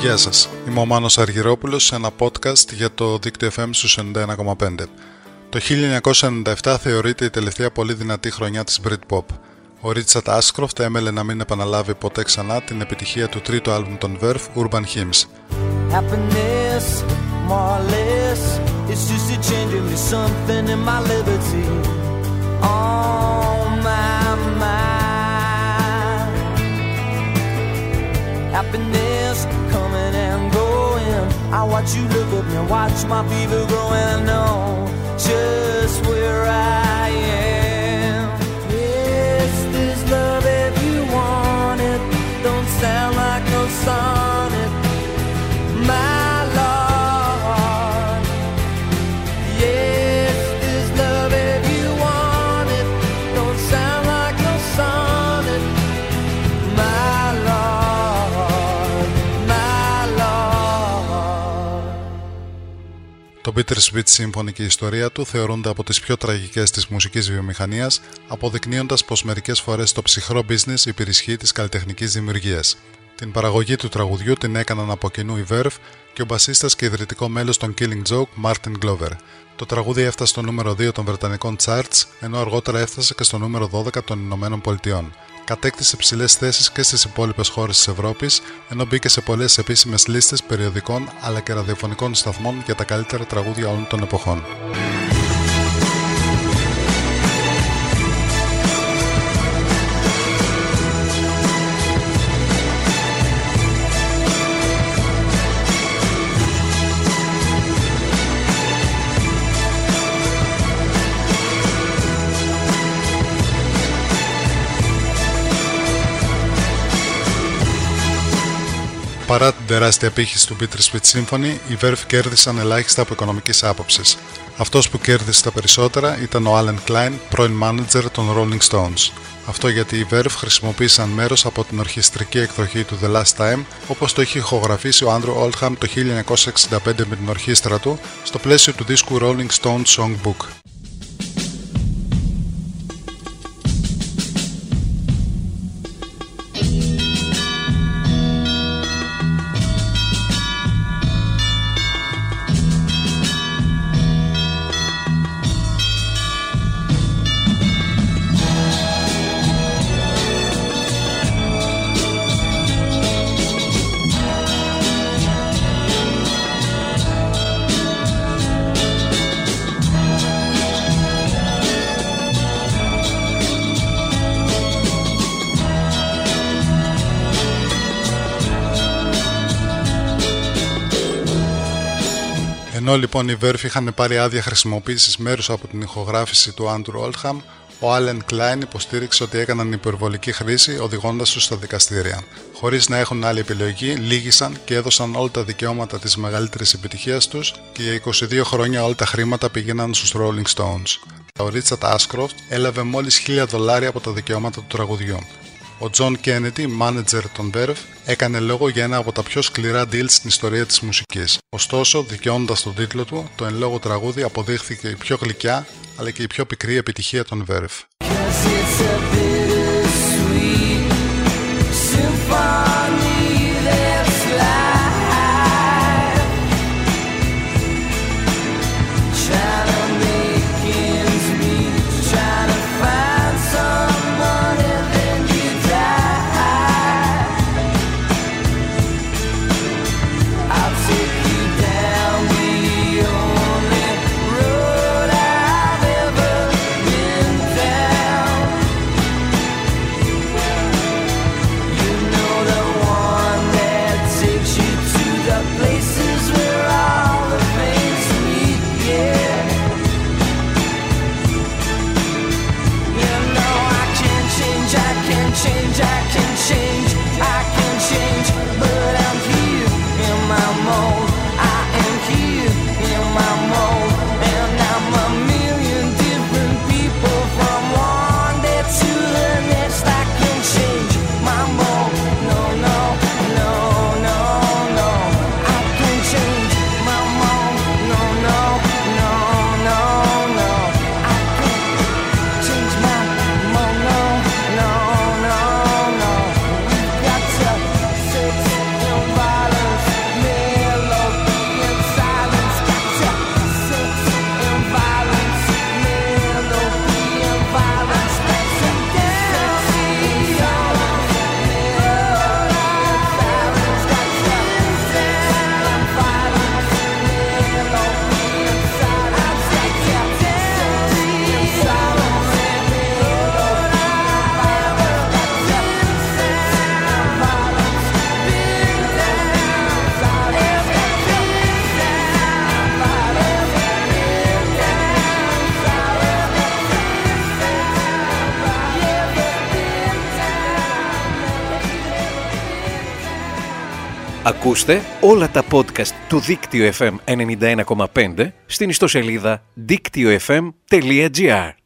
Γεια σας, είμαι ο Μάνος Αργυρόπουλος σε ένα podcast για το δίκτυο FM στους 91,5. Το 1997 θεωρείται η τελευταία πολύ δυνατή χρονιά της Britpop. Ο Ρίτσαρτ Άσκροφτ έμελε να μην επαναλάβει ποτέ ξανά την επιτυχία του τρίτου άλμπουμ των Verve, Urban Hymns. Happiness, more or less, it's just a change of me something in my liberty. On my mind. Happiness watch you look up and watch my fever growing. I know just where I Το Bittersweet Symphony και η ιστορία του θεωρούνται από τις πιο τραγικές της μουσικής βιομηχανίας, αποδεικνύοντας πως μερικές φορές το ψυχρό business υπερισχύει της καλλιτεχνικής δημιουργίας. Την παραγωγή του τραγουδιού την έκαναν από κοινού η Verve και ο μπασίστας και ιδρυτικό μέλος των Killing Joke, Martin Glover. Το τραγούδι έφτασε στο νούμερο 2 των Βρετανικών charts, ενώ αργότερα έφτασε και στο νούμερο 12 των Ηνωμένων Πολιτειών. Κατέκτησε ψηλές θέσεις και στις υπόλοιπες χώρες της Ευρώπης, ενώ μπήκε σε πολλές επίσημες λίστες περιοδικών αλλά και ραδιοφωνικών σταθμών για τα καλύτερα τραγούδια όλων των εποχών. Παρά την τεράστια απήχηση του Bittersweet Symphony, οι Verve κέρδισαν ελάχιστα από οικονομικής άποψης. Αυτός που κέρδισε τα περισσότερα ήταν ο Alan Klein, πρώην manager των Rolling Stones. Αυτό γιατί οι Verve χρησιμοποίησαν μέρος από την ορχιστρική εκδοχή του The Last Time, όπως το είχε ηχογραφήσει ο Andrew Oldham το 1965 με την ορχήστρα του, στο πλαίσιο του δίσκου Rolling Stone Songbook. Ενώ λοιπόν οι Verve είχαν πάρει άδεια χρησιμοποίησης μέρους από την ηχογράφηση του Andrew Oldham, ο Allen Klein υποστήριξε ότι έκαναν υπερβολική χρήση οδηγώντας τους στα δικαστήρια. Χωρίς να έχουν άλλη επιλογή, λύγησαν και έδωσαν όλα τα δικαιώματα της μεγαλύτερης επιτυχίας τους και για 22 χρόνια όλα τα χρήματα πήγαιναν στους Rolling Stones. Ο Richard Ashcroft έλαβε μόλις 1000 δολάρια από τα δικαιώματα του τραγουδιού. Ο John Kennedy, manager των Verve, έκανε λόγο για ένα από τα πιο σκληρά deals στην ιστορία της μουσικής. Ωστόσο, δικαιώνοντας τον τίτλο του, το εν λόγω τραγούδι αποδείχθηκε η πιο γλυκιά αλλά και η πιο πικρή επιτυχία των Verve. Ακούστε όλα τα podcast του Δίκτυο FM 91,5 στην ιστοσελίδα δίκτυοfm.gr